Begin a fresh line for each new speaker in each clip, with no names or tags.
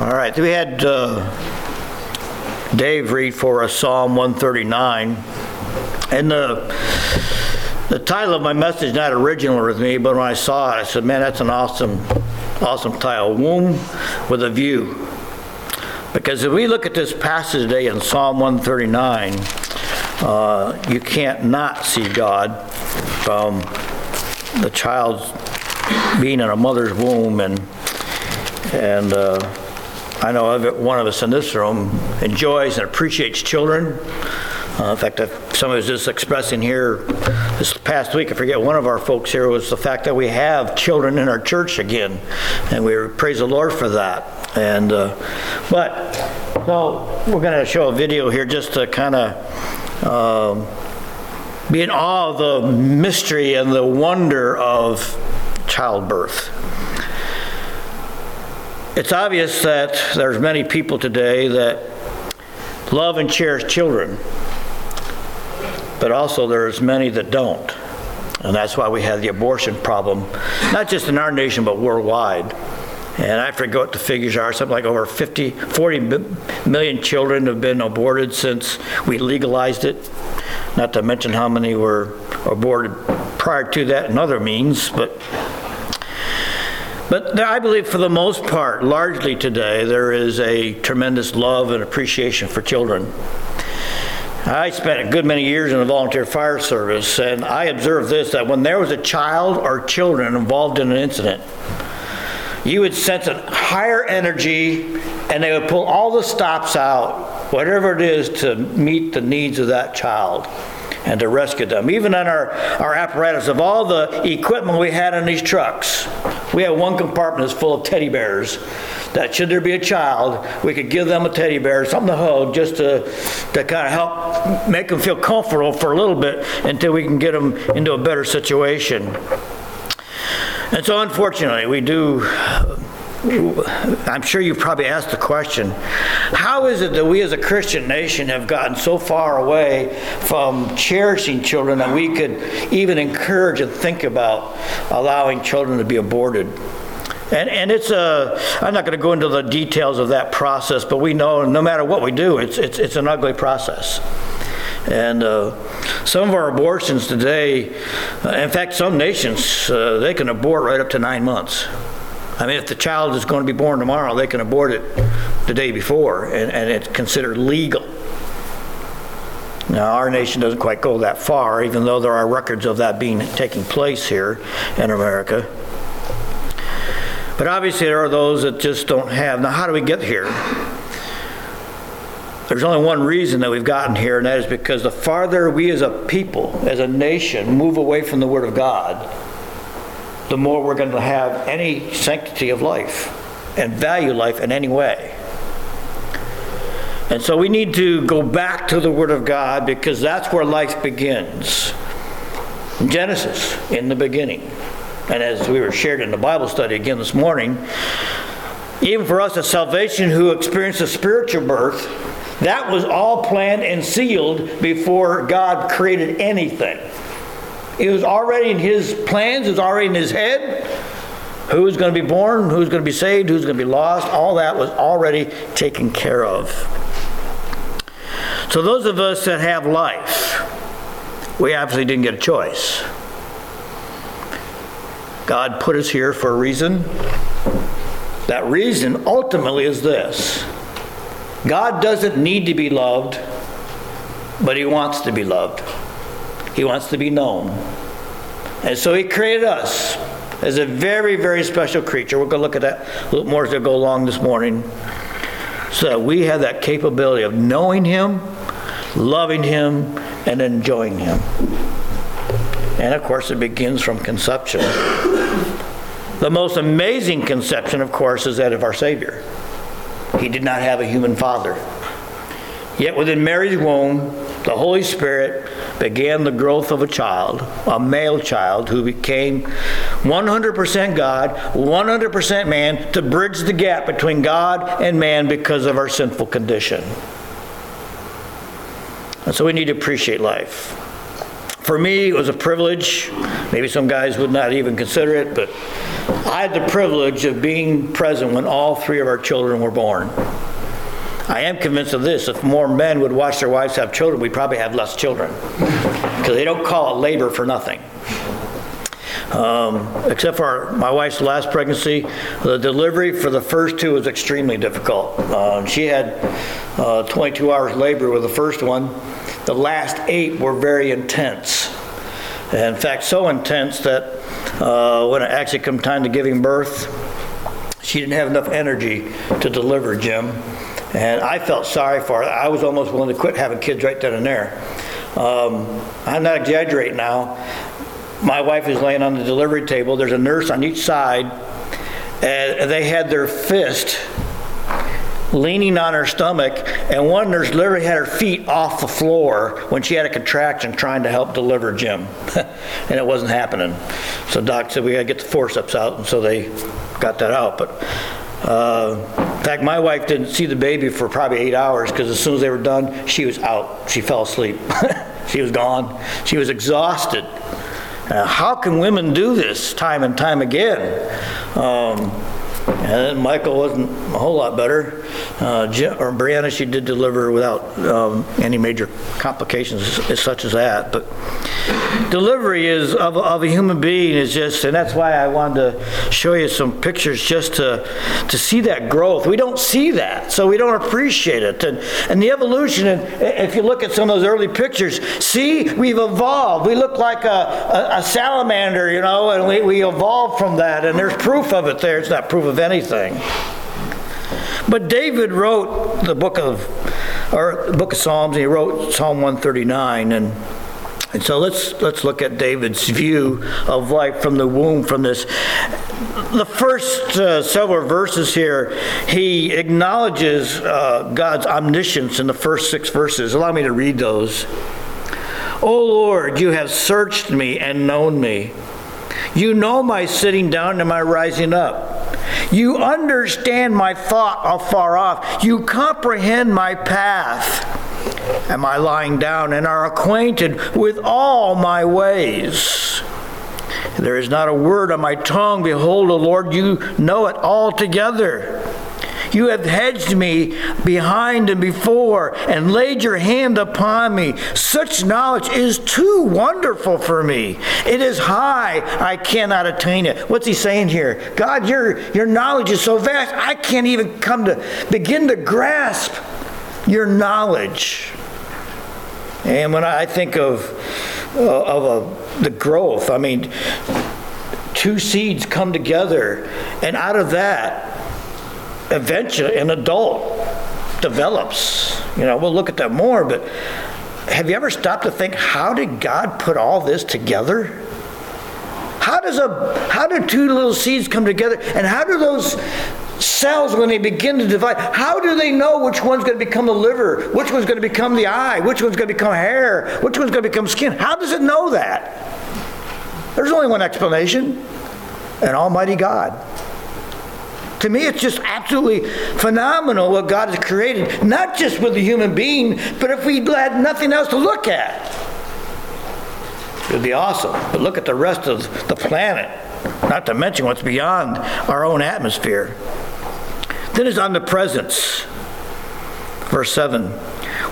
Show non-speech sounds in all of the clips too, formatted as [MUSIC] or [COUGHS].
All right, we had uh, Dave read for us Psalm 139. And the, the title of my message not original with me, but when I saw it, I said, man, that's an awesome, awesome title. Womb with a View. Because if we look at this passage today in Psalm 139, uh, you can't not see God from the child's being in a mother's womb and and uh, I know one of us in this room enjoys and appreciates children. Uh, in fact, somebody was just expressing here this past week, I forget, one of our folks here was the fact that we have children in our church again, and we praise the Lord for that. And uh, but so we're going to show a video here just to kind of um, be in awe of the mystery and the wonder of childbirth. It's obvious that there's many people today that love and cherish children, but also there's many that don't. And that's why we have the abortion problem, not just in our nation, but worldwide. And I forget what the figures are, something like over 50, 40 million children have been aborted since we legalized it. Not to mention how many were aborted prior to that and other means, but but I believe for the most part, largely today, there is a tremendous love and appreciation for children. I spent a good many years in the volunteer fire service, and I observed this that when there was a child or children involved in an incident, you would sense a higher energy, and they would pull all the stops out, whatever it is, to meet the needs of that child and to rescue them. Even on our, our apparatus, of all the equipment we had in these trucks, we have one compartment that's full of teddy bears. That should there be a child, we could give them a teddy bear, something to hug, just to, to kind of help make them feel comfortable for a little bit until we can get them into a better situation. And so, unfortunately, we do I'm sure you've probably asked the question how is it that we as a Christian nation have gotten so far away from cherishing children that we could even encourage and think about allowing children to be aborted? And, and it's a, I'm not going to go into the details of that process, but we know no matter what we do, it's, it's, it's an ugly process. And uh, some of our abortions today, uh, in fact, some nations, uh, they can abort right up to nine months. I mean, if the child is going to be born tomorrow, they can abort it the day before, and, and it's considered legal. Now, our nation doesn't quite go that far, even though there are records of that being taking place here in America. But obviously, there are those that just don't have. Now, how do we get here? There's only one reason that we've gotten here, and that is because the farther we as a people, as a nation, move away from the Word of God, the more we're going to have any sanctity of life and value life in any way. And so we need to go back to the Word of God because that's where life begins. Genesis, in the beginning. And as we were shared in the Bible study again this morning, even for us, a salvation who experienced a spiritual birth, that was all planned and sealed before God created anything. It was already in his plans, it was already in his head. Who was going to be born, who's going to be saved, who's going to be lost, all that was already taken care of. So, those of us that have life, we obviously didn't get a choice. God put us here for a reason. That reason ultimately is this God doesn't need to be loved, but He wants to be loved. He wants to be known. And so He created us as a very, very special creature. We're going to look at that a little more as we go along this morning. So that we have that capability of knowing Him, loving Him, and enjoying Him. And of course, it begins from conception. The most amazing conception, of course, is that of our Savior. He did not have a human father. Yet within Mary's womb, the Holy Spirit began the growth of a child, a male child who became 100% God, 100% man, to bridge the gap between God and man because of our sinful condition. And so we need to appreciate life. For me, it was a privilege. Maybe some guys would not even consider it, but I had the privilege of being present when all three of our children were born. I am convinced of this if more men would watch their wives have children, we'd probably have less children. Because they don't call it labor for nothing. Um, except for our, my wife's last pregnancy, the delivery for the first two was extremely difficult. Uh, she had uh, 22 hours labor with the first one. The last eight were very intense. In fact, so intense that uh, when it actually came time to giving birth, she didn't have enough energy to deliver Jim. And I felt sorry for her. I was almost willing to quit having kids right then and there. Um, I'm not exaggerating now my wife is laying on the delivery table. There's a nurse on each side, and they had their fist leaning on her stomach, and one nurse literally had her feet off the floor when she had a contraction trying to help deliver Jim. [LAUGHS] and it wasn't happening. So Doc said, We got to get the forceps out, and so they got that out. But uh, in fact, my wife didn't see the baby for probably eight hours because as soon as they were done, she was out. She fell asleep. [LAUGHS] she was gone. She was exhausted. Uh, how can women do this time and time again? Um, and Michael wasn't a whole lot better. Uh, or Brianna, she did deliver without um, any major complications such as that. But delivery is of, of a human being is just, and that's why I wanted to show you some pictures just to to see that growth. We don't see that, so we don't appreciate it. And and the evolution. And if you look at some of those early pictures, see we've evolved. We look like a, a, a salamander, you know, and we, we evolved from that. And there's proof of it there. It's not proof of anything. But David wrote the book of, or the book of Psalms, and he wrote Psalm 139, and and so let's let's look at David's view of life from the womb from this. The first uh, several verses here, he acknowledges uh, God's omniscience in the first six verses. Allow me to read those. O Lord, you have searched me and known me. You know my sitting down and my rising up. You understand my thought afar off. You comprehend my path and my lying down, and are acquainted with all my ways. There is not a word on my tongue. Behold, O Lord, you know it altogether. You have hedged me behind and before and laid your hand upon me. Such knowledge is too wonderful for me. It is high, I cannot attain it. What's he saying here? God, your, your knowledge is so vast, I can't even come to begin to grasp your knowledge. And when I think of, uh, of a, the growth, I mean, two seeds come together, and out of that, eventually an adult develops. You know, we'll look at that more, but have you ever stopped to think how did God put all this together? How does a how do two little seeds come together? And how do those cells when they begin to divide how do they know which one's going to become the liver? Which one's going to become the eye? Which one's going to become hair? Which one's going to become skin? How does it know that? There's only one explanation an almighty god to me, it's just absolutely phenomenal what God has created, not just with the human being, but if we had nothing else to look at. It would be awesome. But look at the rest of the planet, not to mention what's beyond our own atmosphere. Then is omnipresence. Verse 7.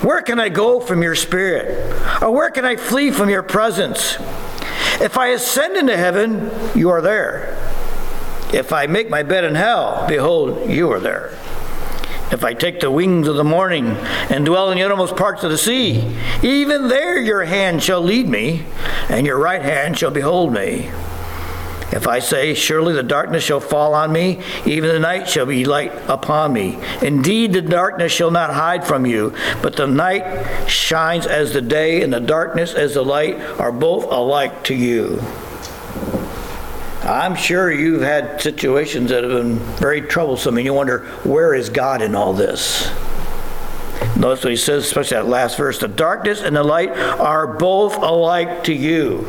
Where can I go from your spirit? Or where can I flee from your presence? If I ascend into heaven, you are there. If I make my bed in hell, behold, you are there. If I take the wings of the morning and dwell in the uttermost parts of the sea, even there your hand shall lead me, and your right hand shall behold me. If I say, Surely the darkness shall fall on me, even the night shall be light upon me. Indeed, the darkness shall not hide from you, but the night shines as the day, and the darkness as the light are both alike to you. I'm sure you've had situations that have been very troublesome and you wonder, where is God in all this? Notice what he says, especially that last verse the darkness and the light are both alike to you.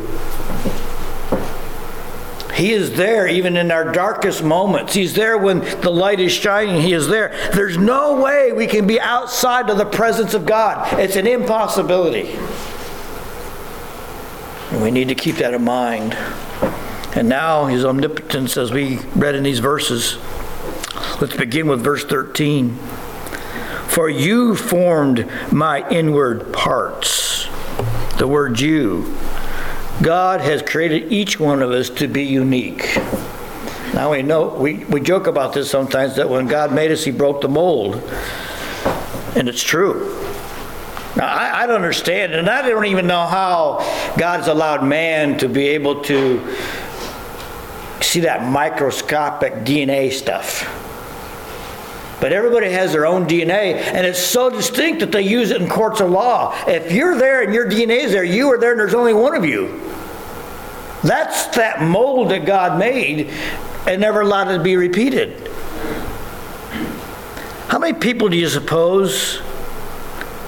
He is there even in our darkest moments. He's there when the light is shining. He is there. There's no way we can be outside of the presence of God. It's an impossibility. And we need to keep that in mind. And now his omnipotence, as we read in these verses. Let's begin with verse 13. For you formed my inward parts. The word you. God has created each one of us to be unique. Now we know, we, we joke about this sometimes that when God made us, He broke the mold. And it's true. Now, I, I don't understand, and I don't even know how God's allowed man to be able to see that microscopic DNA stuff. But everybody has their own DNA, and it's so distinct that they use it in courts of law. If you're there and your DNA is there, you are there, and there's only one of you. That's that mold that God made and never allowed it to be repeated. How many people do you suppose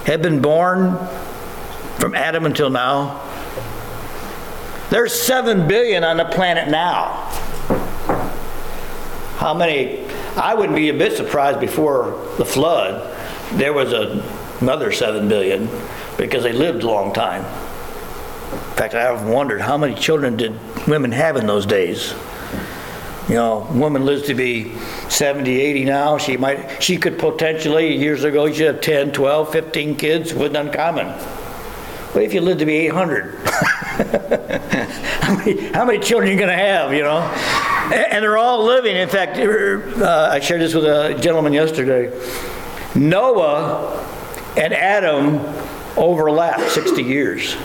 have been born from Adam until now? There's 7 billion on the planet now. How many? I wouldn't be a bit surprised before the flood there was a, another 7 billion because they lived a long time. In fact, I have wondered how many children did women have in those days? You know, woman lives to be 70, 80 now. She might, she could potentially, years ago, she had 10, 12, 15 kids, wasn't uncommon. But if you lived to be 800? [LAUGHS] how, many, how many children are you going to have, you know? And, they're all living. In fact, uh, I shared this with a gentleman yesterday. Noah and Adam overlapped 60 years.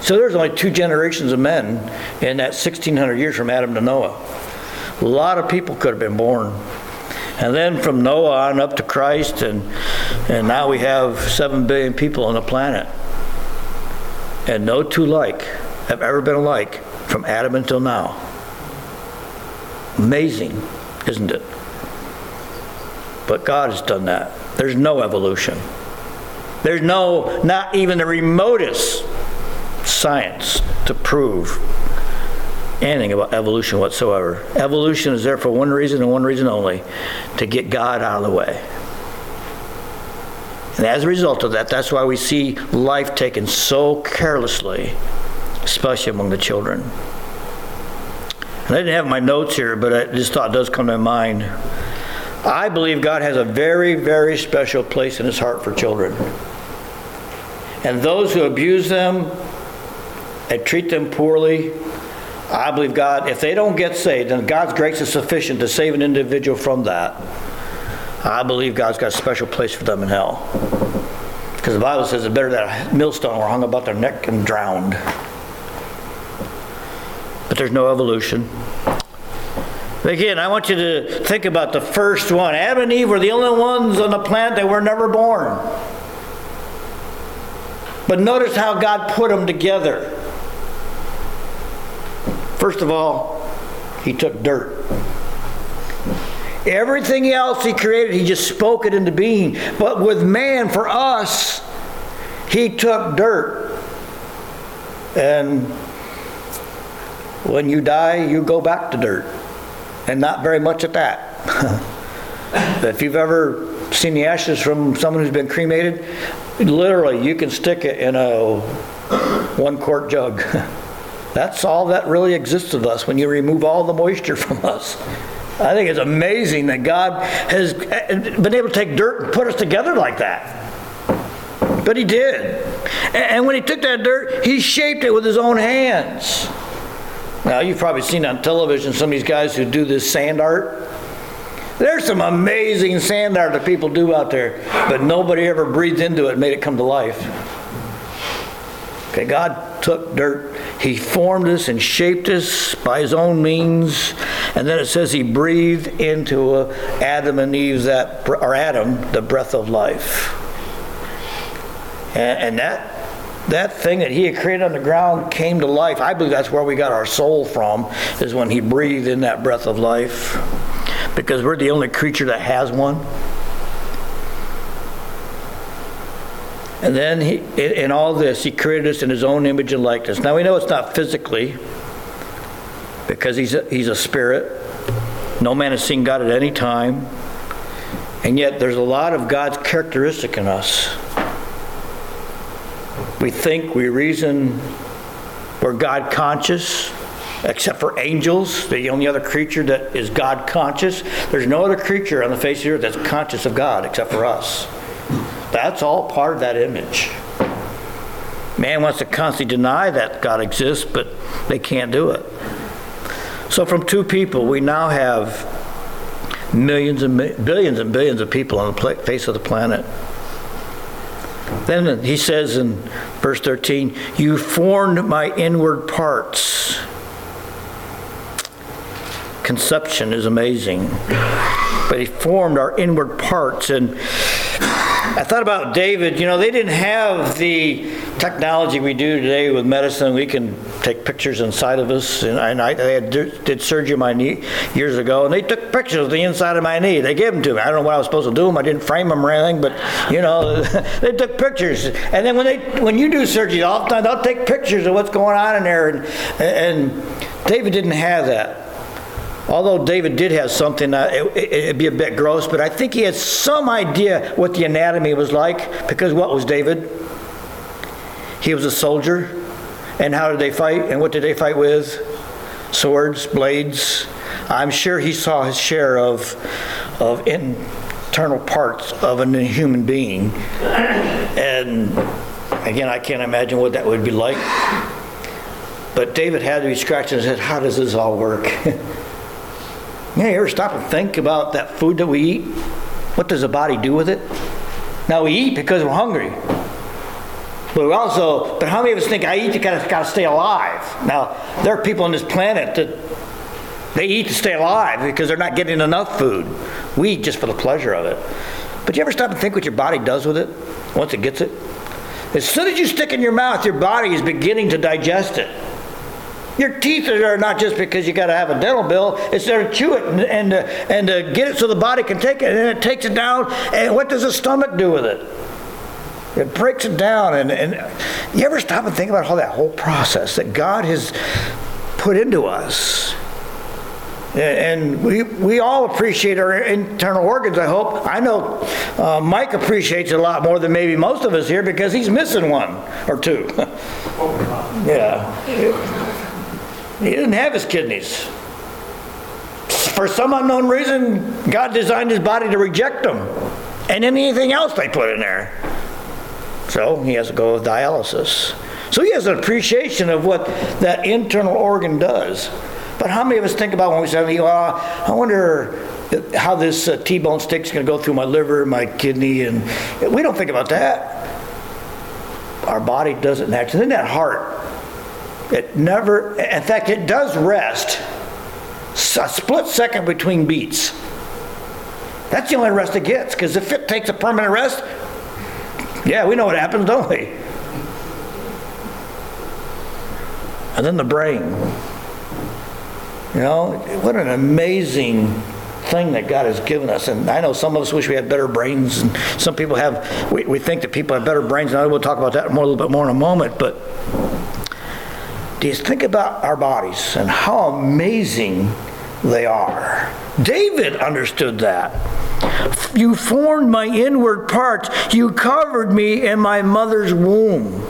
So there's only two generations of men in that 1600 years from Adam to Noah. A lot of people could have been born. And then from Noah on up to Christ, and, and now we have 7 billion people on the planet. And no two like have ever been alike from Adam until now. Amazing, isn't it? But God has done that. There's no evolution. There's no, not even the remotest science to prove anything about evolution whatsoever. Evolution is there for one reason and one reason only to get God out of the way. And as a result of that, that's why we see life taken so carelessly, especially among the children. And I didn't have my notes here, but this thought does come to mind. I believe God has a very, very special place in his heart for children. And those who abuse them and treat them poorly I believe God, if they don't get saved, then God's grace is sufficient to save an individual from that. I believe God's got a special place for them in hell. Because the Bible says it's better that a millstone were hung about their neck and drowned. But there's no evolution. Again, I want you to think about the first one. Adam and Eve were the only ones on the planet that were never born. But notice how God put them together. First of all, he took dirt. Everything else he created, he just spoke it into being. But with man, for us, he took dirt. And when you die, you go back to dirt. And not very much at that. [LAUGHS] if you've ever seen the ashes from someone who's been cremated, literally you can stick it in a one quart jug. [LAUGHS] That's all that really exists of us when you remove all the moisture from us. I think it's amazing that God has eh, been able to take dirt and put us together like that. But He did. And when He took that dirt, He shaped it with His own hands. Now, you've probably seen on television some of these guys who do this sand art. There's some amazing sand art that people do out there, but nobody ever breathed into it and made it come to life. Okay, God took dirt, He formed us and shaped us by His own means, and then it says He breathed into uh, Adam and Eve that, or Adam, the breath of life. And, and that that thing that he had created on the ground came to life. I believe that's where we got our soul from, is when he breathed in that breath of life. Because we're the only creature that has one. And then he, in all this, he created us in his own image and likeness. Now we know it's not physically, because he's a, he's a spirit. No man has seen God at any time. And yet there's a lot of God's characteristic in us. We think, we reason, we're God conscious. except for angels, the only other creature that is God conscious. There's no other creature on the face of the earth that's conscious of God except for us. That's all part of that image. Man wants to constantly deny that God exists, but they can't do it. So, from two people, we now have millions and billions and billions of people on the face of the planet. Then he says in verse 13, You formed my inward parts. Conception is amazing. But he formed our inward parts. And I thought about David. You know, they didn't have the technology we do today with medicine. We can take pictures inside of us. And I, I had, did surgery on my knee years ago, and they took pictures of the inside of my knee. They gave them to me. I don't know what I was supposed to do them. I didn't frame them or anything, but you know, [LAUGHS] they took pictures. And then when they when you do surgery, oftentimes they'll take pictures of what's going on in there. And, and David didn't have that. Although David did have something, uh, it, would be a bit gross, but I think he had some idea what the anatomy was like because what was David? He was a soldier. And how did they fight? And what did they fight with? Swords, blades. I'm sure he saw his share of, of internal parts of a human being. And again, I can't imagine what that would be like. But David had to be scratching his head, how does this all work? [LAUGHS] Yeah, you ever stop and think about that food that we eat? What does the body do with it? Now we eat because we're hungry. But we also, but how many of us think I eat to kind of got to stay alive? Now there are people on this planet that they eat to stay alive because they're not getting enough food. We eat just for the pleasure of it. But you ever stop and think what your body does with it once it gets it? As soon as you stick it in your mouth, your body is beginning to digest it. Your teeth are there not just because you got to have a dental bill. It's there to chew it and and, uh, and uh, get it so the body can take it, and then it takes it down. And what does the stomach do with it? It breaks it down. And, and you ever stop and think about how that whole process that God has put into us? And we, we all appreciate our internal organs, I hope. I know uh, Mike appreciates it a lot more than maybe most of us here because he's missing one or two. [LAUGHS] yeah. He didn't have his kidneys. For some unknown reason, God designed his body to reject them and anything else they put in there. So he has to go with dialysis. So he has an appreciation of what that internal organ does. But how many of us think about when we say, well, I wonder how this uh, T-bone stick is going to go through my liver, my kidney, and we don't think about that. Our body doesn't naturally. Then that heart, it never, in fact, it does rest a split second between beats. That's the only rest it gets, because if it takes a permanent rest, yeah, we know what happens, don't we? And then the brain. You know, what an amazing thing that God has given us. And I know some of us wish we had better brains, and some people have, we, we think that people have better brains, and I will talk about that more, a little bit more in a moment, but you think about our bodies and how amazing they are? David understood that. You formed my inward parts. You covered me in my mother's womb.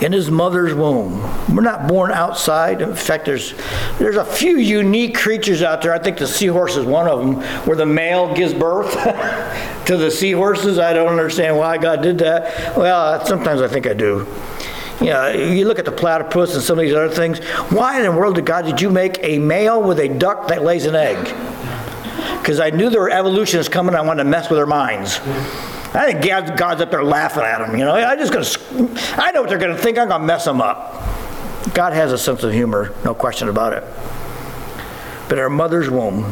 In his mother's womb. We're not born outside. In fact, there's there's a few unique creatures out there. I think the seahorse is one of them, where the male gives birth [LAUGHS] to the seahorses. I don't understand why God did that. Well, sometimes I think I do. You know, you look at the platypus and some of these other things. Why in the world did God did you make a male with a duck that lays an egg? Because I knew their evolution is coming. I wanted to mess with their minds. I think God, God's up there laughing at them. You know, I just gonna. I know what they're gonna think. I'm gonna mess them up. God has a sense of humor, no question about it. But our mother's womb.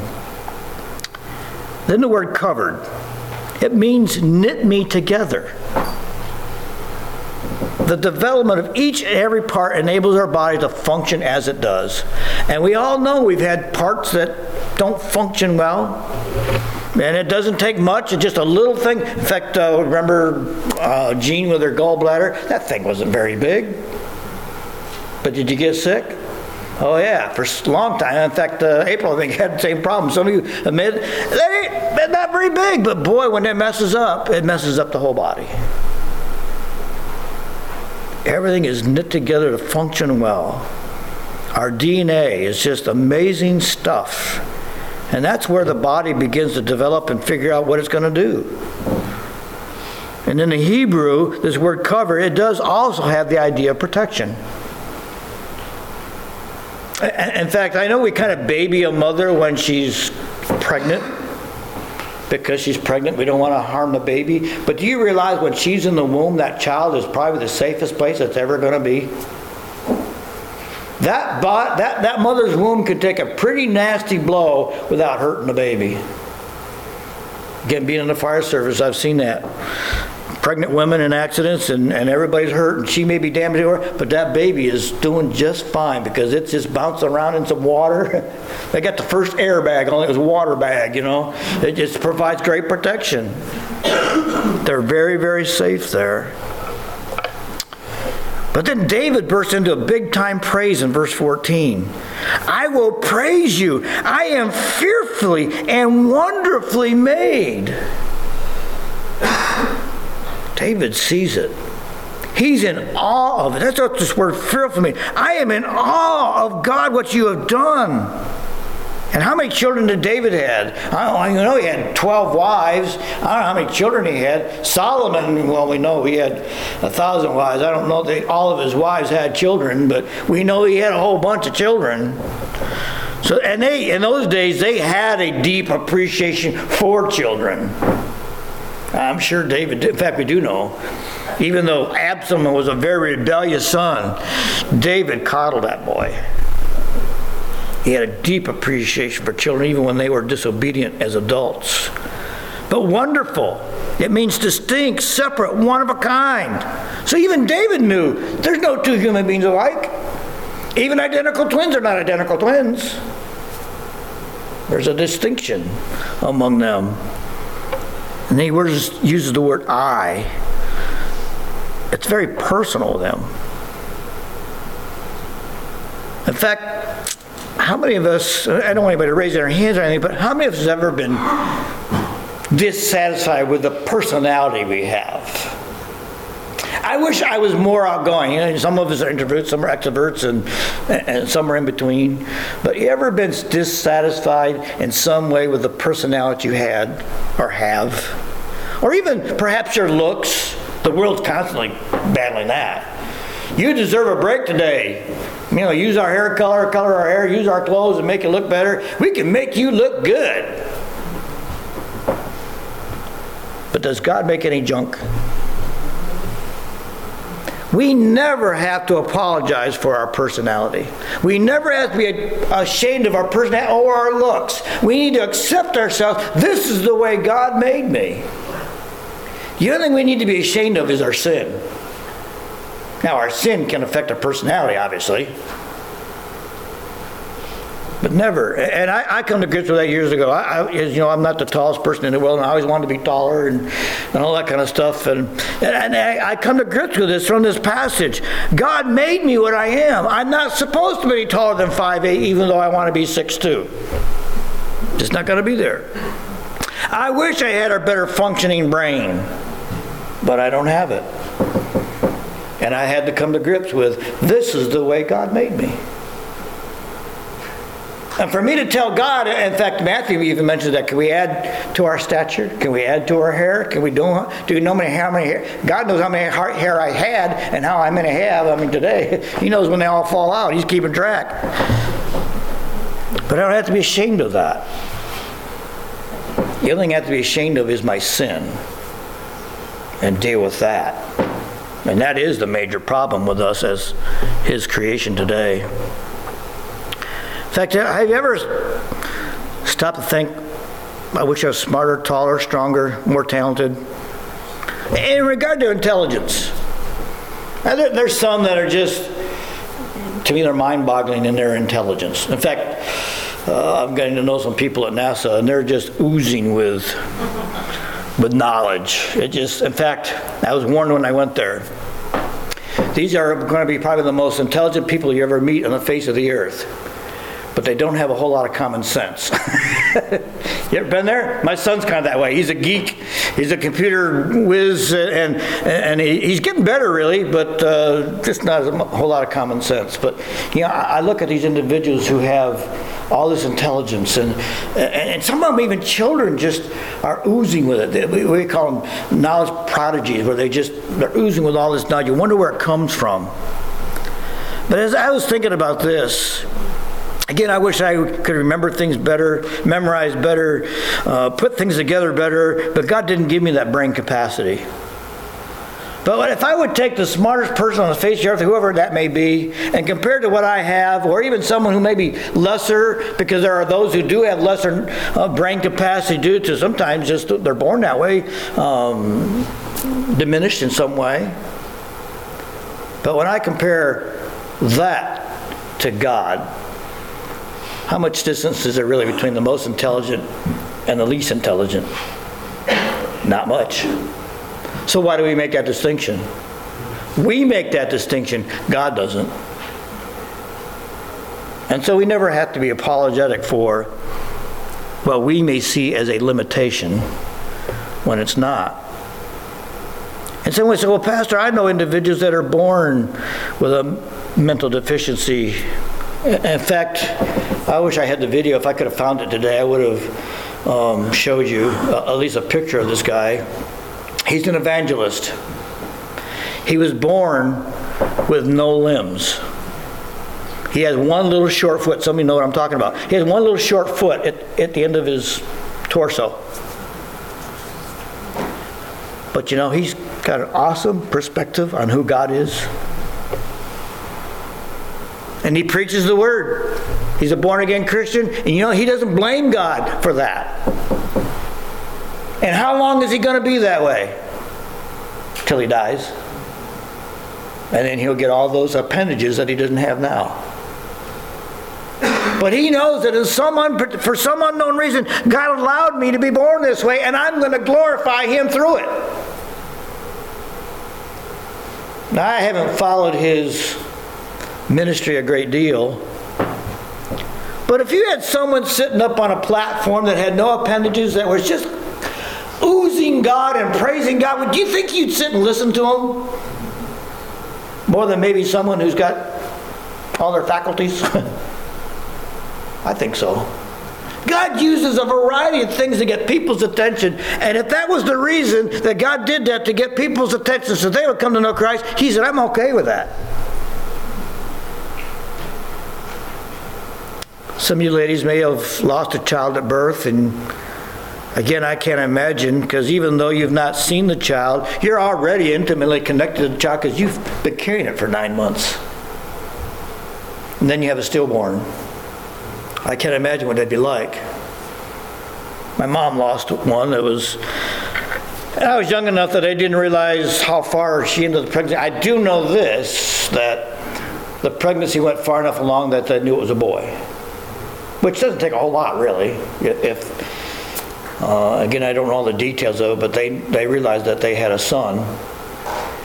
Then the word covered. It means knit me together. The development of each and every part enables our body to function as it does. And we all know we've had parts that don't function well. And it doesn't take much, it's just a little thing. In fact, uh, remember uh, Jean with her gallbladder? That thing wasn't very big. But did you get sick? Oh yeah, for a long time. In fact, uh, April I think [LAUGHS] had the same problem. Some of you admit they're not very big, but boy, when it messes up, it messes up the whole body. Everything is knit together to function well. Our DNA is just amazing stuff. And that's where the body begins to develop and figure out what it's going to do. And in the Hebrew, this word cover, it does also have the idea of protection. In fact, I know we kind of baby a mother when she's pregnant because she's pregnant. We don't want to harm the baby. But do you realize when she's in the womb, that child is probably the safest place it's ever going to be? That, that, that mother's womb could take a pretty nasty blow without hurting the baby. Again, being in the fire service, I've seen that. Pregnant women in accidents and, and everybody's hurt and she may be damaged, her, but that baby is doing just fine because it's just bouncing around in some water. [LAUGHS] they got the first airbag, only it was a water bag, you know. It just provides great protection. [COUGHS] They're very, very safe there. But then David bursts into a big time praise in verse 14. I will praise you. I am fearfully and wonderfully made. David sees it. He's in awe of it. That's what this word fearfully means. I am in awe of God, what you have done. And how many children did David had? I don't know. He had 12 wives. I don't know how many children he had. Solomon, well, we know he had a thousand wives. I don't know that all of his wives had children, but we know he had a whole bunch of children. So, and they, in those days, they had a deep appreciation for children. I'm sure David, in fact, we do know, even though Absalom was a very rebellious son, David coddled that boy. He had a deep appreciation for children, even when they were disobedient as adults. But wonderful. It means distinct, separate, one of a kind. So even David knew there's no two human beings alike. Even identical twins are not identical twins. There's a distinction among them. And he uses the word I. It's very personal to them. In fact, how many of us, I don't want anybody to raise their hands or anything, but how many of us have ever been dissatisfied with the personality we have? I wish I was more outgoing. You know, some of us are introverts, some are extroverts, and, and some are in between. But you ever been dissatisfied in some way with the personality you had or have? Or even perhaps your looks? The world's constantly battling that. You deserve a break today. You know, use our hair color, color our hair, use our clothes and make it look better. We can make you look good. But does God make any junk? We never have to apologize for our personality. We never have to be ashamed of our personality or our looks. We need to accept ourselves. This is the way God made me. The only thing we need to be ashamed of is our sin. Now, our sin can affect our personality, obviously. But never. And I, I come to grips with that years ago. I, I, you know, I'm not the tallest person in the world, and I always wanted to be taller and, and all that kind of stuff. And, and, and I, I come to grips with this from this passage. God made me what I am. I'm not supposed to be taller than 5'8", even though I want to be 6'2". Just not going to be there. I wish I had a better functioning brain, but I don't have it. And I had to come to grips with this is the way God made me. And for me to tell God, in fact, Matthew even mentioned that. Can we add to our stature? Can we add to our hair? Can we do? Do you know how many hair? God knows how many hair I had and how I'm going to have. I mean, today [LAUGHS] He knows when they all fall out. He's keeping track. But I don't have to be ashamed of that. The only thing I have to be ashamed of is my sin, and deal with that. And that is the major problem with us as His creation today. In fact, have you ever stopped to think, I wish I was smarter, taller, stronger, more talented? In regard to intelligence, there's some that are just, to me, they're mind boggling in their intelligence. In fact, uh, I'm getting to know some people at NASA, and they're just oozing with, with knowledge. It just, in fact, I was warned when I went there. These are going to be probably the most intelligent people you ever meet on the face of the earth but they don't have a whole lot of common sense. [LAUGHS] you ever been there? My son's kind of that way. He's a geek. he's a computer whiz, and and he, he's getting better, really, but uh, just not a whole lot of common sense. But you know, I look at these individuals who have all this intelligence, and and some of them, even children, just are oozing with it. We, we call them knowledge prodigies, where they just they're oozing with all this knowledge. You wonder where it comes from. But as I was thinking about this, Again, I wish I could remember things better, memorize better, uh, put things together better, but God didn't give me that brain capacity. But if I would take the smartest person on the face of the earth, whoever that may be, and compare to what I have, or even someone who may be lesser, because there are those who do have lesser uh, brain capacity due to sometimes just they're born that way, um, diminished in some way. But when I compare that to God, how much distance is there really between the most intelligent and the least intelligent? Not much. So why do we make that distinction? We make that distinction, God doesn't. And so we never have to be apologetic for what we may see as a limitation when it's not. And someone say, well, Pastor, I know individuals that are born with a mental deficiency. In fact, I wish I had the video. If I could have found it today, I would have um, showed you uh, at least a picture of this guy. He's an evangelist. He was born with no limbs. He has one little short foot. Some of you know what I'm talking about. He has one little short foot at, at the end of his torso. But you know, he's got an awesome perspective on who God is. And he preaches the word. He's a born again Christian, and you know, he doesn't blame God for that. And how long is he going to be that way? Till he dies. And then he'll get all those appendages that he doesn't have now. But he knows that some un- for some unknown reason, God allowed me to be born this way, and I'm going to glorify him through it. Now, I haven't followed his ministry a great deal. But if you had someone sitting up on a platform that had no appendages, that was just oozing God and praising God, would you think you'd sit and listen to him? More than maybe someone who's got all their faculties? [LAUGHS] I think so. God uses a variety of things to get people's attention. And if that was the reason that God did that to get people's attention so they would come to know Christ, He said, I'm okay with that. Some of you ladies may have lost a child at birth, and again, I can't imagine because even though you've not seen the child, you're already intimately connected to the child because you've been carrying it for nine months. And then you have a stillborn. I can't imagine what that'd be like. My mom lost one that was. I was young enough that I didn't realize how far she into the pregnancy. I do know this that the pregnancy went far enough along that I knew it was a boy which doesn't take a whole lot really. If uh, again, I don't know all the details of it, but they they realized that they had a son.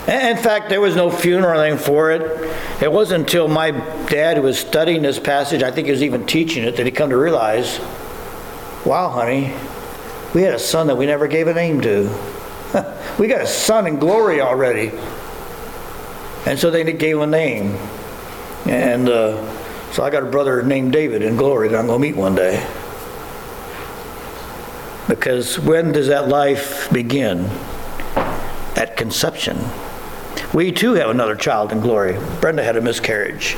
And in fact, there was no funeral or anything for it. It wasn't until my dad was studying this passage, I think he was even teaching it, that he come to realize, wow, honey, we had a son that we never gave a name to. [LAUGHS] we got a son in glory already. And so they gave him a name. And uh, so I got a brother named David in glory that I'm going to meet one day. Because when does that life begin? At conception. We too have another child in glory. Brenda had a miscarriage.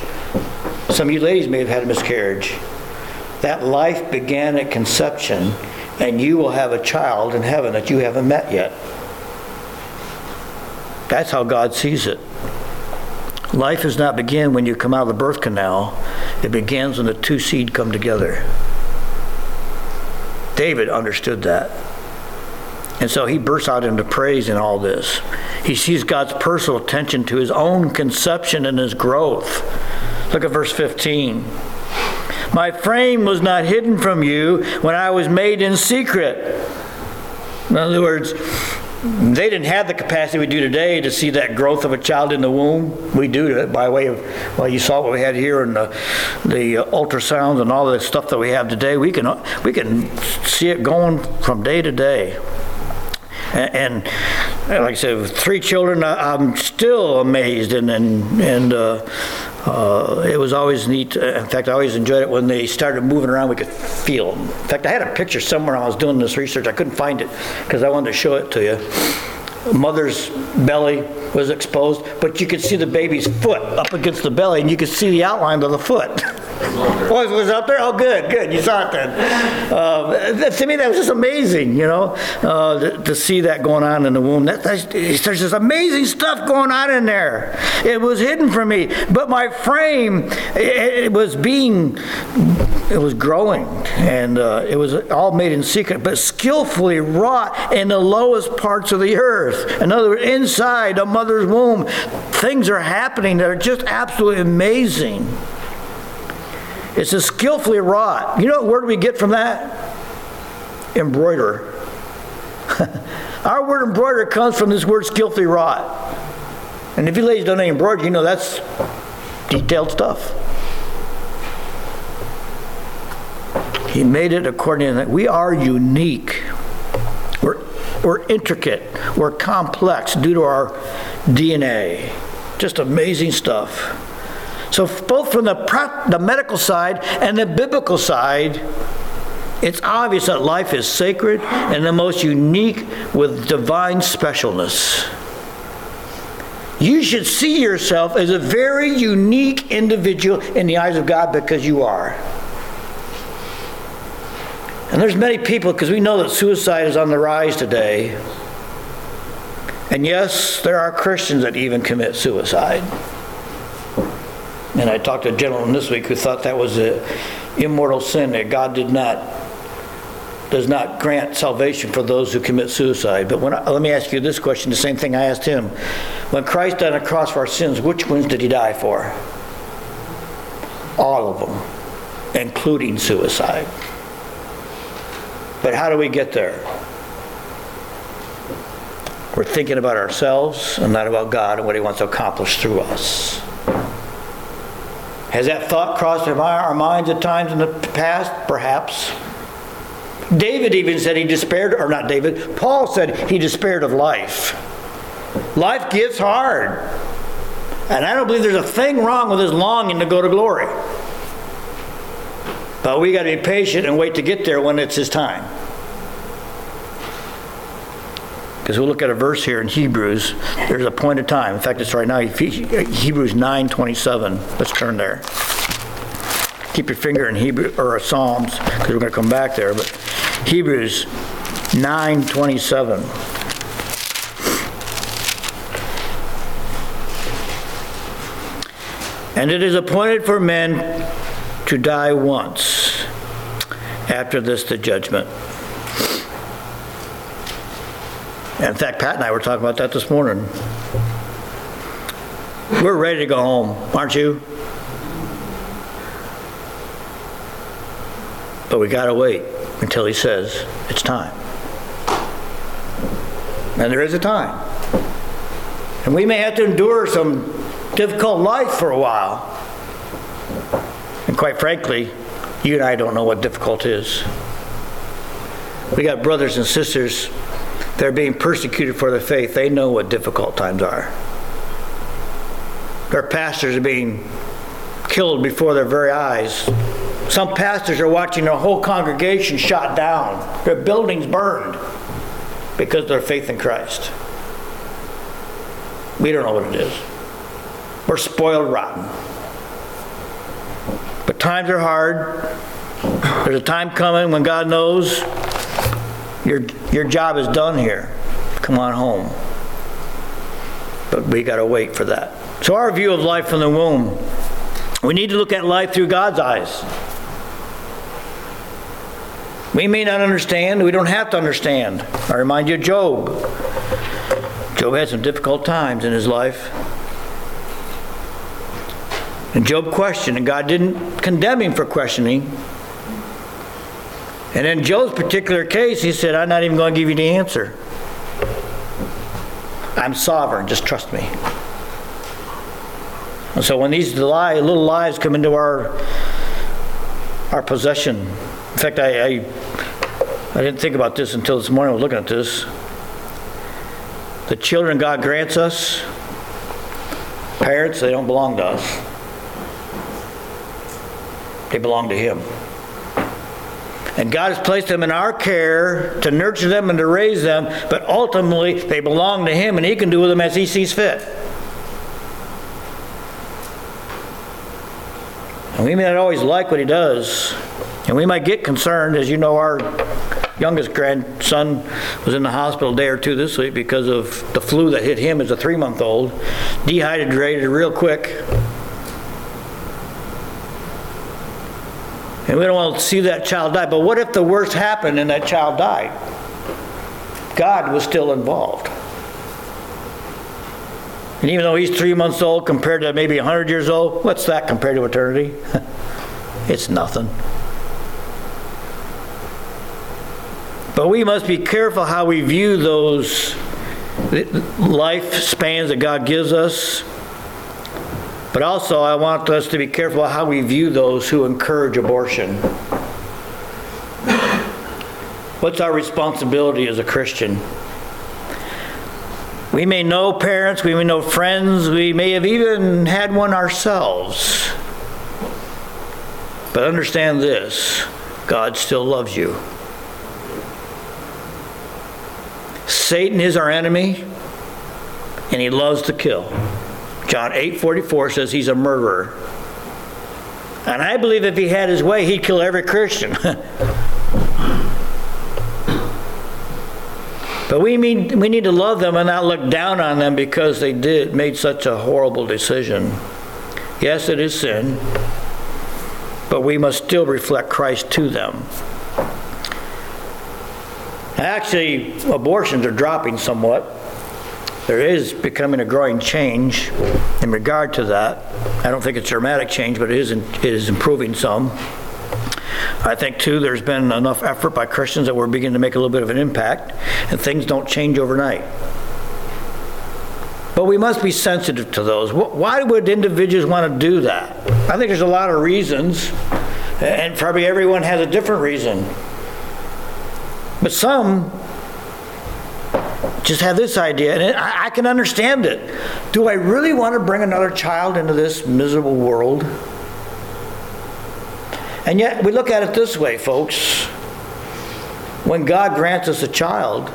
Some of you ladies may have had a miscarriage. That life began at conception, and you will have a child in heaven that you haven't met yet. That's how God sees it. Life does not begin when you come out of the birth canal. It begins when the two seed come together. David understood that. And so he bursts out into praise in all this. He sees God's personal attention to his own conception and his growth. Look at verse 15. My frame was not hidden from you when I was made in secret. In other words, they didn't have the capacity we do today to see that growth of a child in the womb. We do it by way of, well, you saw what we had here and the, the ultrasounds and all the stuff that we have today. We can, we can see it going from day to day. And, and like I said, with three children, I, am still amazed, and and and uh, uh, it was always neat. In fact, I always enjoyed it when they started moving around. We could feel them. In fact, I had a picture somewhere. I was doing this research. I couldn't find it because I wanted to show it to you. Mother's belly was exposed, but you could see the baby's foot up against the belly, and you could see the outline of the foot. Oh, [LAUGHS] it was out there? Oh, good, good. You saw it then. Uh, to me, that was just amazing, you know, uh, to, to, see that going on in the womb. That, there's just amazing stuff going on in there. It was hidden from me, but my frame, it, it was being, it was growing, and uh, it was all made in secret, but skillfully wrought in the lowest parts of the earth. In other words, inside a mother's womb, things are happening that are just absolutely amazing. It's a skillfully wrought. You know what word we get from that? Embroider. [LAUGHS] Our word embroider comes from this word skillfully wrought. And if you ladies don't know embroidery, you know that's detailed stuff. He made it according to that. We are unique. We're, intricate. We're complex due to our DNA. Just amazing stuff. So, both from the, the medical side and the biblical side, it's obvious that life is sacred and the most unique with divine specialness. You should see yourself as a very unique individual in the eyes of God because you are. And there's many people because we know that suicide is on the rise today. And yes, there are Christians that even commit suicide. And I talked to a gentleman this week who thought that was an immortal sin that God did not does not grant salvation for those who commit suicide. But when I, let me ask you this question, the same thing I asked him. When Christ died on the cross for our sins, which ones did he die for? All of them, including suicide. But how do we get there? We're thinking about ourselves and not about God and what he wants to accomplish through us. Has that thought crossed our minds at times in the past? Perhaps. David even said he despaired, or not David, Paul said he despaired of life. Life gets hard. And I don't believe there's a thing wrong with his longing to go to glory. But we got to be patient and wait to get there when it's his time. Because we'll look at a verse here in Hebrews. There's a point of time. In fact, it's right now, Hebrews 9:27. Let's turn there. Keep your finger in Hebrew or Psalms because we're going to come back there. But Hebrews 9:27. And it is appointed for men to die once. After this, the judgment. In fact, Pat and I were talking about that this morning. We're ready to go home, aren't you? But we got to wait until he says it's time. And there is a time. And we may have to endure some difficult life for a while. Quite frankly, you and I don't know what difficult is. We got brothers and sisters they're being persecuted for their faith. They know what difficult times are. Their pastors are being killed before their very eyes. Some pastors are watching their whole congregation shot down, their buildings burned because of their faith in Christ. We don't know what it is. We're spoiled rotten. Times are hard. There's a time coming when God knows your, your job is done here. Come on home. But we got to wait for that. So, our view of life from the womb, we need to look at life through God's eyes. We may not understand, we don't have to understand. I remind you of Job. Job had some difficult times in his life. And Job questioned, and God didn't condemn him for questioning. And in Job's particular case, he said, I'm not even going to give you the answer. I'm sovereign, just trust me. And so when these lie, little lies come into our our possession, in fact, I, I, I didn't think about this until this morning. I was looking at this. The children God grants us, parents, they don't belong to us. They belong to Him. And God has placed them in our care to nurture them and to raise them, but ultimately they belong to Him and He can do with them as He sees fit. And we may not always like what He does, and we might get concerned. As you know, our youngest grandson was in the hospital a day or two this week because of the flu that hit him as a three month old, dehydrated real quick. And we don't want to see that child die. But what if the worst happened and that child died? God was still involved. And even though he's three months old compared to maybe 100 years old, what's that compared to eternity? [LAUGHS] it's nothing. But we must be careful how we view those life spans that God gives us but also, I want us to be careful how we view those who encourage abortion. What's our responsibility as a Christian? We may know parents, we may know friends, we may have even had one ourselves. But understand this God still loves you. Satan is our enemy, and he loves to kill. John 8:44 says he's a murderer. And I believe if he had his way, he'd kill every Christian. [LAUGHS] but we mean we need to love them and not look down on them because they did made such a horrible decision. Yes, it is sin, but we must still reflect Christ to them. Actually, abortions are dropping somewhat there is becoming a growing change in regard to that. I don't think it's dramatic change, but it is, it is improving some. I think, too, there's been enough effort by Christians that we're beginning to make a little bit of an impact, and things don't change overnight. But we must be sensitive to those. Why would individuals want to do that? I think there's a lot of reasons, and probably everyone has a different reason. But some just have this idea, and I, I can understand it. Do I really want to bring another child into this miserable world? And yet, we look at it this way, folks. When God grants us a child,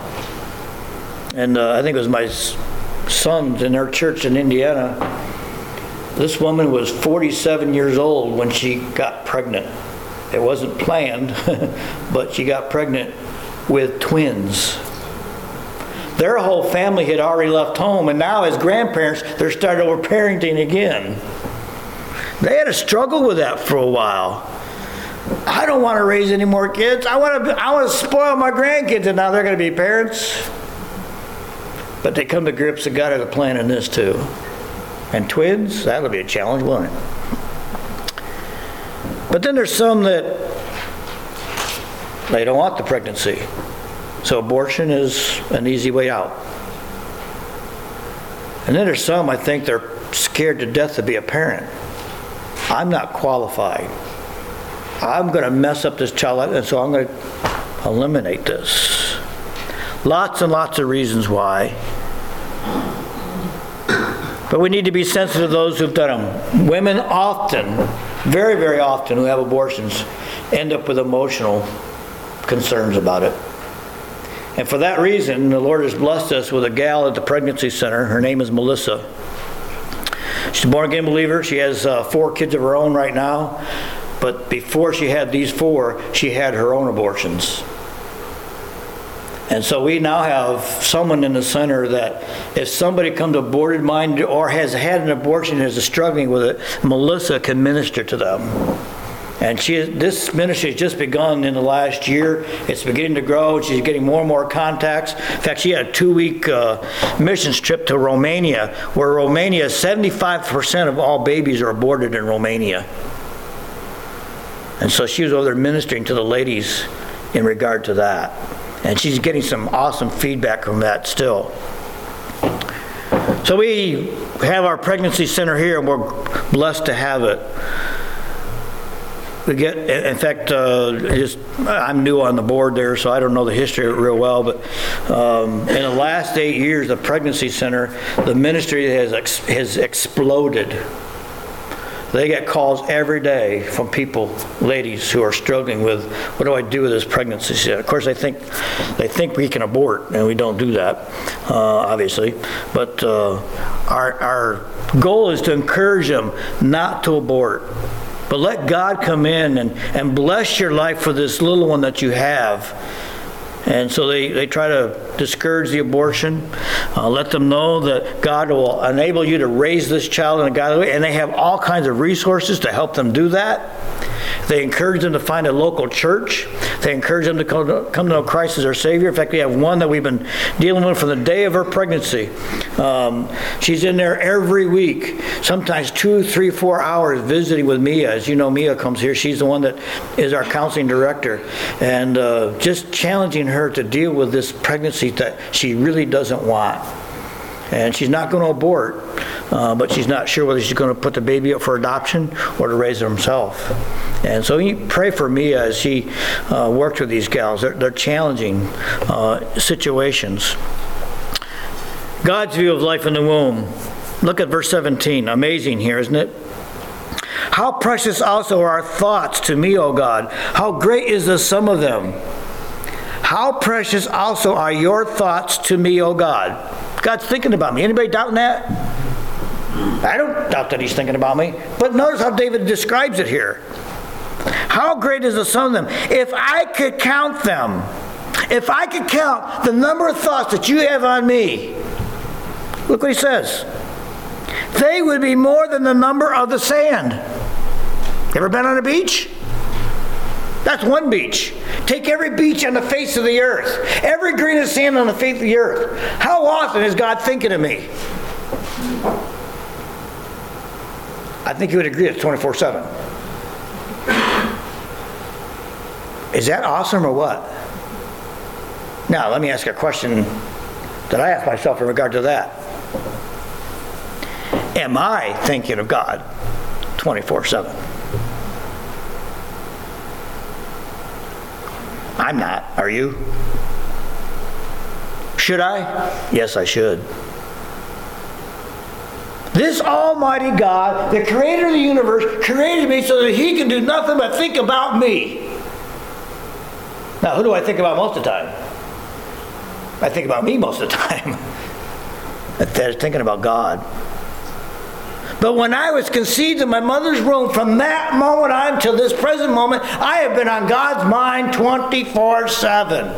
and uh, I think it was my sons in our church in Indiana, this woman was 47 years old when she got pregnant. It wasn't planned, [LAUGHS] but she got pregnant with twins. Their whole family had already left home, and now as grandparents, they're starting over parenting again. They had to struggle with that for a while. I don't want to raise any more kids. I want to, I want to spoil my grandkids, and now they're going to be parents. But they come to grips that God has a plan in this too. And twins, that'll be a challenge, won't it? But then there's some that they don't want the pregnancy. So abortion is an easy way out. And then there's some I think they're scared to death to be a parent. I'm not qualified. I'm going to mess up this child, and so I'm going to eliminate this. Lots and lots of reasons why. But we need to be sensitive to those who've done them. Women often, very, very often, who have abortions end up with emotional concerns about it. And for that reason, the Lord has blessed us with a gal at the pregnancy center. Her name is Melissa. She's a born again believer. She has uh, four kids of her own right now. But before she had these four, she had her own abortions. And so we now have someone in the center that if somebody comes aborted mind or has had an abortion and is struggling with it, Melissa can minister to them. And she, this ministry has just begun in the last year. It's beginning to grow. She's getting more and more contacts. In fact, she had a two-week uh, missions trip to Romania, where Romania, 75% of all babies are aborted in Romania. And so she was over there ministering to the ladies in regard to that. And she's getting some awesome feedback from that still. So we have our pregnancy center here, and we're blessed to have it. We get, in fact, uh, just, I'm new on the board there, so I don't know the history of it real well, but um, in the last eight years, the pregnancy center, the ministry has, ex- has exploded. They get calls every day from people, ladies who are struggling with, what do I do with this pregnancy? Of course, they think, they think we can abort, and we don't do that, uh, obviously. But uh, our, our goal is to encourage them not to abort. But let God come in and, and bless your life for this little one that you have and so they, they try to discourage the abortion, uh, let them know that God will enable you to raise this child in a godly way. And they have all kinds of resources to help them do that. They encourage them to find a local church. They encourage them to come, to know Christ as their Savior. In fact, we have one that we've been dealing with from the day of her pregnancy. Um, she's in there every week, sometimes two, three, four hours visiting with Mia. As you know, Mia comes here. She's the one that is our counseling director. And uh, just challenging her to deal with this pregnancy that she really doesn't want. And she's not going to abort, uh, but she's not sure whether she's going to put the baby up for adoption or to raise it herself. And so you pray for me as she uh, with these gals. They're, they're challenging uh, situations. God's view of life in the womb. Look at verse 17. Amazing here, isn't it? How precious also are our thoughts to me, O God. How great is the sum of them. How precious also are your thoughts to me, O God. God's thinking about me. Anybody doubting that? I don't doubt that he's thinking about me. But notice how David describes it here. How great is the sum of them? If I could count them, if I could count the number of thoughts that you have on me, look what he says. They would be more than the number of the sand. Ever been on a beach? That's one beach. Take every beach on the face of the earth, every grain of sand on the face of the earth. How often is God thinking of me? I think you would agree it's 24 7. Is that awesome or what? Now, let me ask a question that I ask myself in regard to that. Am I thinking of God 24 7? I'm not. Are you? Should I? Yes, I should. This Almighty God, the creator of the universe, created me so that He can do nothing but think about me. Now, who do I think about most of the time? I think about me most of the [LAUGHS] time. They're thinking about God. But when I was conceived in my mother's womb, from that moment on till this present moment, I have been on God's mind 24 7.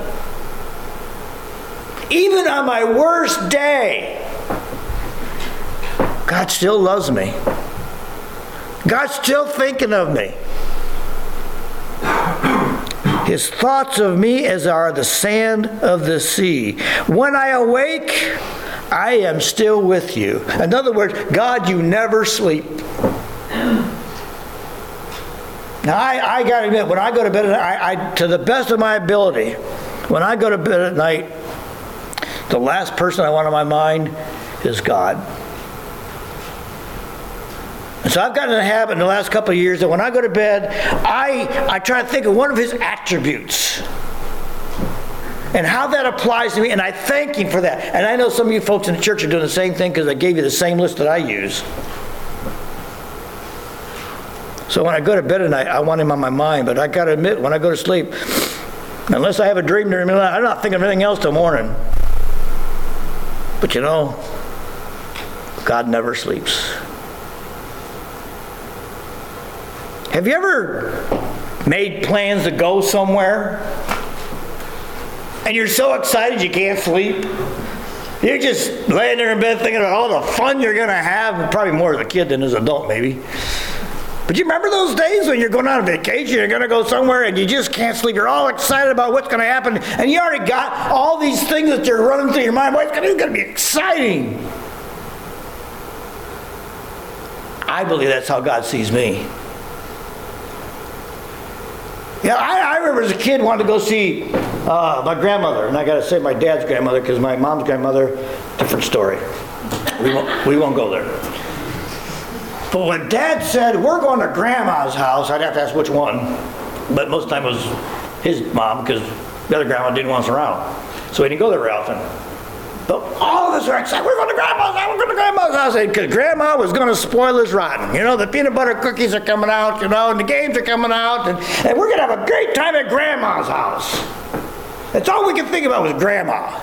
Even on my worst day, God still loves me. God's still thinking of me. His thoughts of me as are the sand of the sea. When I awake, I am still with you. In other words, God, you never sleep. Now, I, I got to admit, when I go to bed, I, I, to the best of my ability, when I go to bed at night, the last person I want on my mind is God. And so I've gotten in the habit in the last couple of years that when I go to bed, I, I try to think of one of his attributes and how that applies to me, and I thank Him for that. And I know some of you folks in the church are doing the same thing because I gave you the same list that I use. So when I go to bed at night, I want Him on my mind, but I got to admit, when I go to sleep, unless I have a dream during the night, I'm not thinking of anything else till morning. But you know, God never sleeps. Have you ever made plans to go somewhere and you're so excited you can't sleep. You're just laying there in bed thinking about all the fun you're going to have, probably more as a kid than as an adult, maybe. But you remember those days when you're going on a vacation, you're going to go somewhere and you just can't sleep. You're all excited about what's going to happen, and you already got all these things that you're running through your mind. Boy, it's going to be exciting. I believe that's how God sees me. Yeah, I, I remember as a kid wanting to go see uh, my grandmother, and I got to say my dad's grandmother because my mom's grandmother, different story. We won't, we won't go there. But when Dad said, we're going to Grandma's house, I'd have to ask which one. But most of the time it was his mom because the other grandma didn't want us around. So we didn't go there very often. But all of us are excited. We're going to grandma's house. We're going to grandma's house. Because grandma was going to spoil us rotten. You know, the peanut butter cookies are coming out, you know, and the games are coming out. And, and we're going to have a great time at grandma's house. That's all we could think about was grandma.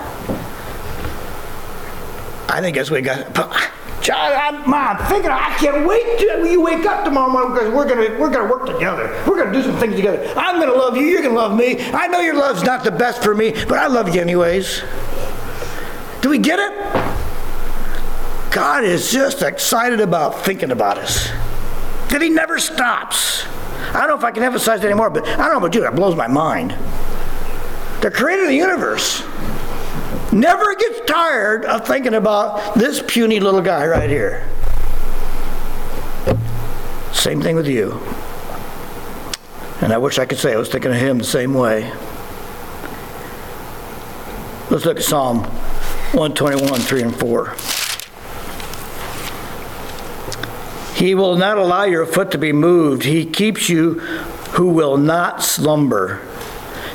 I think that's what we got. Ah, John, I'm, Mom, thinking I can't wait till you wake up tomorrow morning because we're gonna we're gonna work together. We're gonna do some things together. I'm gonna love you. You're gonna love me. I know your love's not the best for me, but I love you anyways. Do we get it? God is just excited about thinking about us. That He never stops. I don't know if I can emphasize it anymore, but I don't know about you, that blows my mind. The creator of the universe never gets tired of thinking about this puny little guy right here. Same thing with you. And I wish I could say I was thinking of him the same way. Let's look at Psalm 121, 3 and 4. He will not allow your foot to be moved. He keeps you who will not slumber.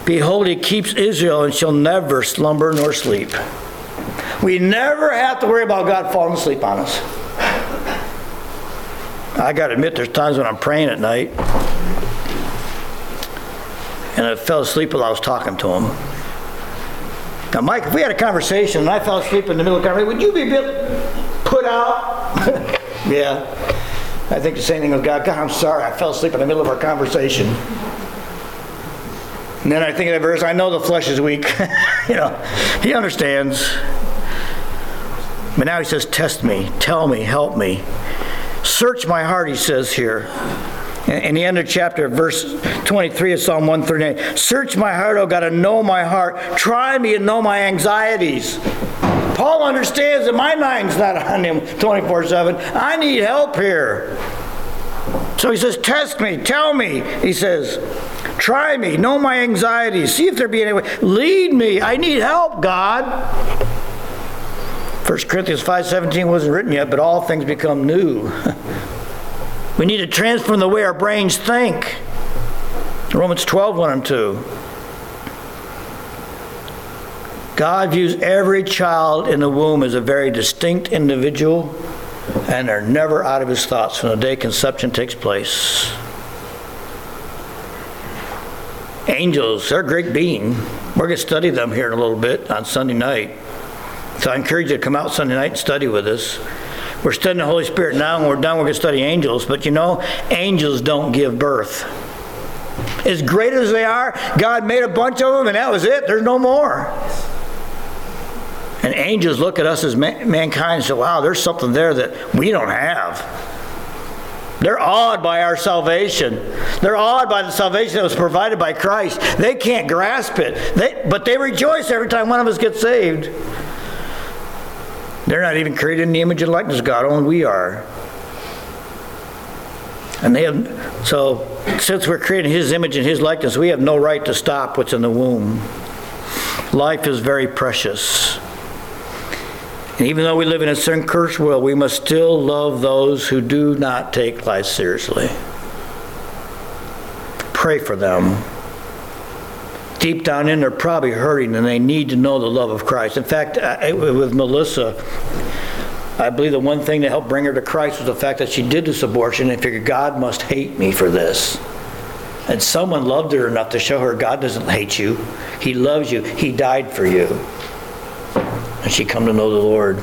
Behold, he keeps Israel and shall never slumber nor sleep. We never have to worry about God falling asleep on us. I got to admit, there's times when I'm praying at night and I fell asleep while I was talking to him. Now, Mike, if we had a conversation and I fell asleep in the middle of the conversation, would you be put out? [LAUGHS] yeah. I think the same thing with God. God, I'm sorry, I fell asleep in the middle of our conversation. And then I think of that verse, I know the flesh is weak. [LAUGHS] you know, he understands. But now he says, Test me, tell me, help me. Search my heart, he says here. In the end of chapter, verse 23 of Psalm 139 Search my heart, oh God, and know my heart. Try me and know my anxieties. Paul understands that my mind's not [LAUGHS] on him 24 7. I need help here. So he says, Test me, tell me. He says, Try me, know my anxieties, see if there be any way. Lead me. I need help, God. 1 Corinthians 5:17 wasn't written yet, but all things become new. [LAUGHS] We need to transform the way our brains think. Romans 12, 1 and 2. God views every child in the womb as a very distinct individual, and they're never out of his thoughts from the day conception takes place. Angels, they're a great being. We're going to study them here in a little bit on Sunday night. So I encourage you to come out Sunday night and study with us. We're studying the Holy Spirit now, and we're done. We're going to study angels. But you know, angels don't give birth. As great as they are, God made a bunch of them, and that was it. There's no more. And angels look at us as mankind and say, wow, there's something there that we don't have. They're awed by our salvation. They're awed by the salvation that was provided by Christ. They can't grasp it. They, but they rejoice every time one of us gets saved. They're not even created in the image and likeness of God, only we are. And they have, so since we're created in His image and His likeness, we have no right to stop what's in the womb. Life is very precious. And even though we live in a sin cursed world, we must still love those who do not take life seriously. Pray for them deep down in, they're probably hurting and they need to know the love of Christ. In fact, I, with Melissa, I believe the one thing that helped bring her to Christ was the fact that she did this abortion and figured God must hate me for this. And someone loved her enough to show her God doesn't hate you. He loves you. He died for you. And she come to know the Lord.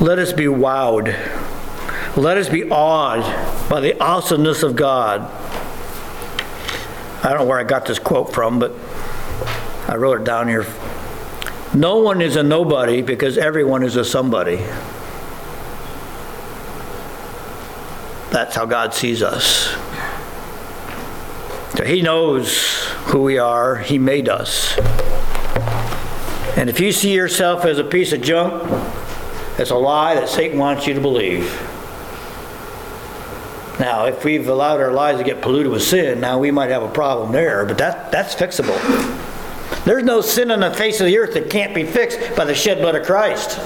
Let us be wowed. Let us be awed by the awesomeness of God. I don't know where I got this quote from, but I wrote it down here. No one is a nobody because everyone is a somebody. That's how God sees us. He knows who we are, He made us. And if you see yourself as a piece of junk, it's a lie that Satan wants you to believe. Now, if we've allowed our lives to get polluted with sin, now we might have a problem there, but that, that's fixable. There's no sin on the face of the earth that can't be fixed by the shed blood of Christ.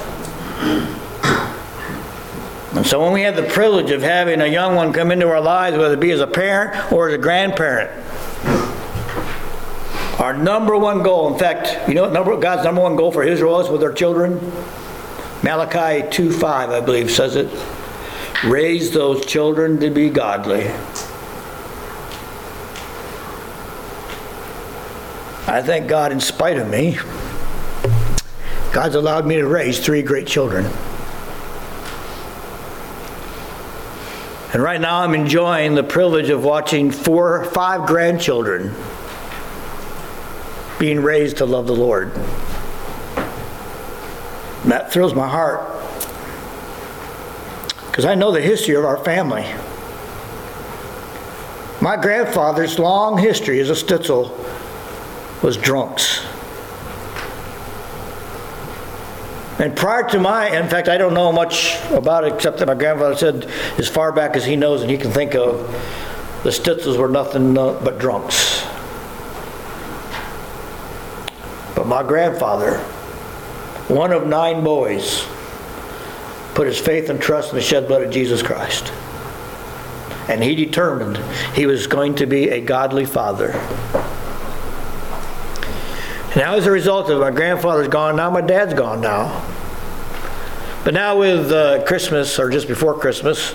And so when we have the privilege of having a young one come into our lives, whether it be as a parent or as a grandparent, our number one goal, in fact, you know what number, God's number one goal for Israel is with their children? Malachi 2.5, I believe, says it. Raise those children to be godly. I thank God, in spite of me, God's allowed me to raise three great children. And right now I'm enjoying the privilege of watching four, five grandchildren being raised to love the Lord. That thrills my heart because I know the history of our family. My grandfather's long history as a Stitzel was drunks. And prior to my, in fact, I don't know much about it except that my grandfather said, as far back as he knows and he can think of, the Stitzels were nothing uh, but drunks. But my grandfather, one of nine boys, put his faith and trust in the shed blood of Jesus Christ. And he determined he was going to be a godly father. Now, as a result of my grandfather's gone now, my dad's gone now. But now with uh, Christmas, or just before Christmas,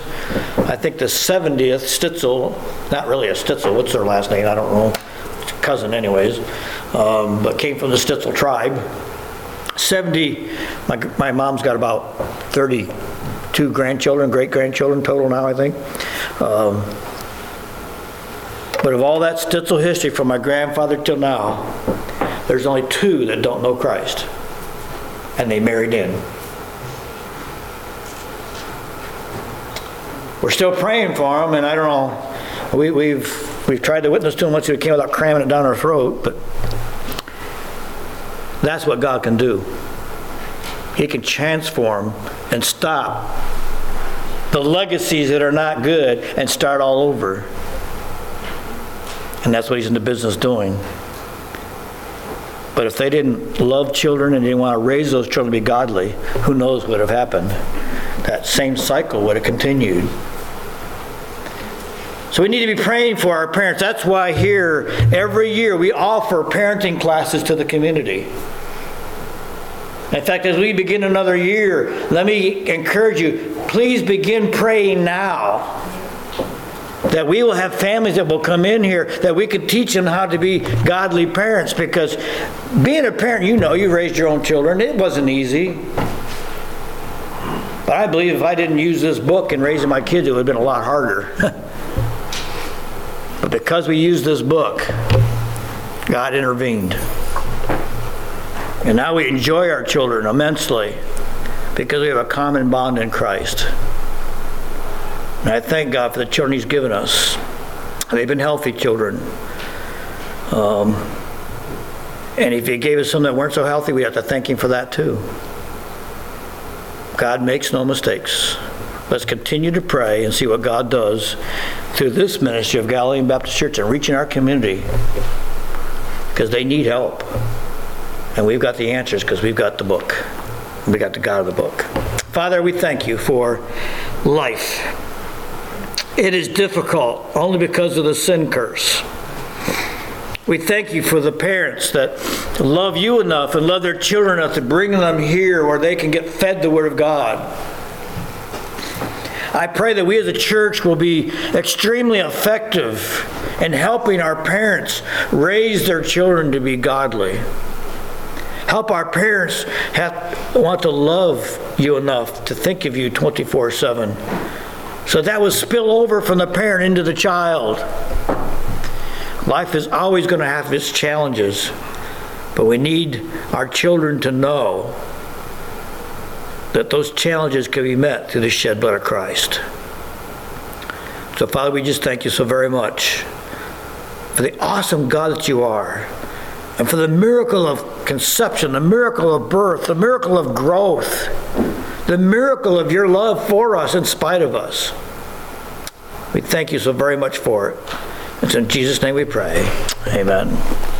I think the 70th Stitzel, not really a Stitzel, what's their last name? I don't know. Cousin, anyways, um, but came from the Stitzel tribe. 70, my, my mom's got about 32 grandchildren, great grandchildren total now, I think. Um, but of all that Stitzel history from my grandfather till now, there's only two that don't know Christ. And they married in. We're still praying for them, and I don't know. We, we've we've tried to witness to them once we came without cramming it down our throat, but that's what God can do. He can transform and stop the legacies that are not good and start all over. And that's what he's in the business doing. But if they didn't love children and didn't want to raise those children to be godly, who knows what would have happened? That same cycle would have continued. So we need to be praying for our parents. That's why here, every year, we offer parenting classes to the community. In fact, as we begin another year, let me encourage you please begin praying now that we will have families that will come in here that we can teach them how to be godly parents because being a parent you know you raised your own children it wasn't easy but i believe if i didn't use this book in raising my kids it would have been a lot harder [LAUGHS] but because we used this book god intervened and now we enjoy our children immensely because we have a common bond in Christ. And I thank God for the children He's given us. They've been healthy children. Um, and if He gave us some that weren't so healthy, we have to thank Him for that too. God makes no mistakes. Let's continue to pray and see what God does through this ministry of Galilean Baptist Church and reaching our community because they need help. And we've got the answers because we've got the book. We got the God of the book. Father, we thank you for life. It is difficult only because of the sin curse. We thank you for the parents that love you enough and love their children enough to bring them here where they can get fed the Word of God. I pray that we as a church will be extremely effective in helping our parents raise their children to be godly. Help our parents have, want to love you enough to think of you 24 7. So that will spill over from the parent into the child. Life is always going to have its challenges, but we need our children to know that those challenges can be met through the shed blood of Christ. So, Father, we just thank you so very much for the awesome God that you are and for the miracle of conception, the miracle of birth, the miracle of growth, the miracle of your love for us in spite of us. We thank you so very much for it. It's in Jesus' name we pray. Amen.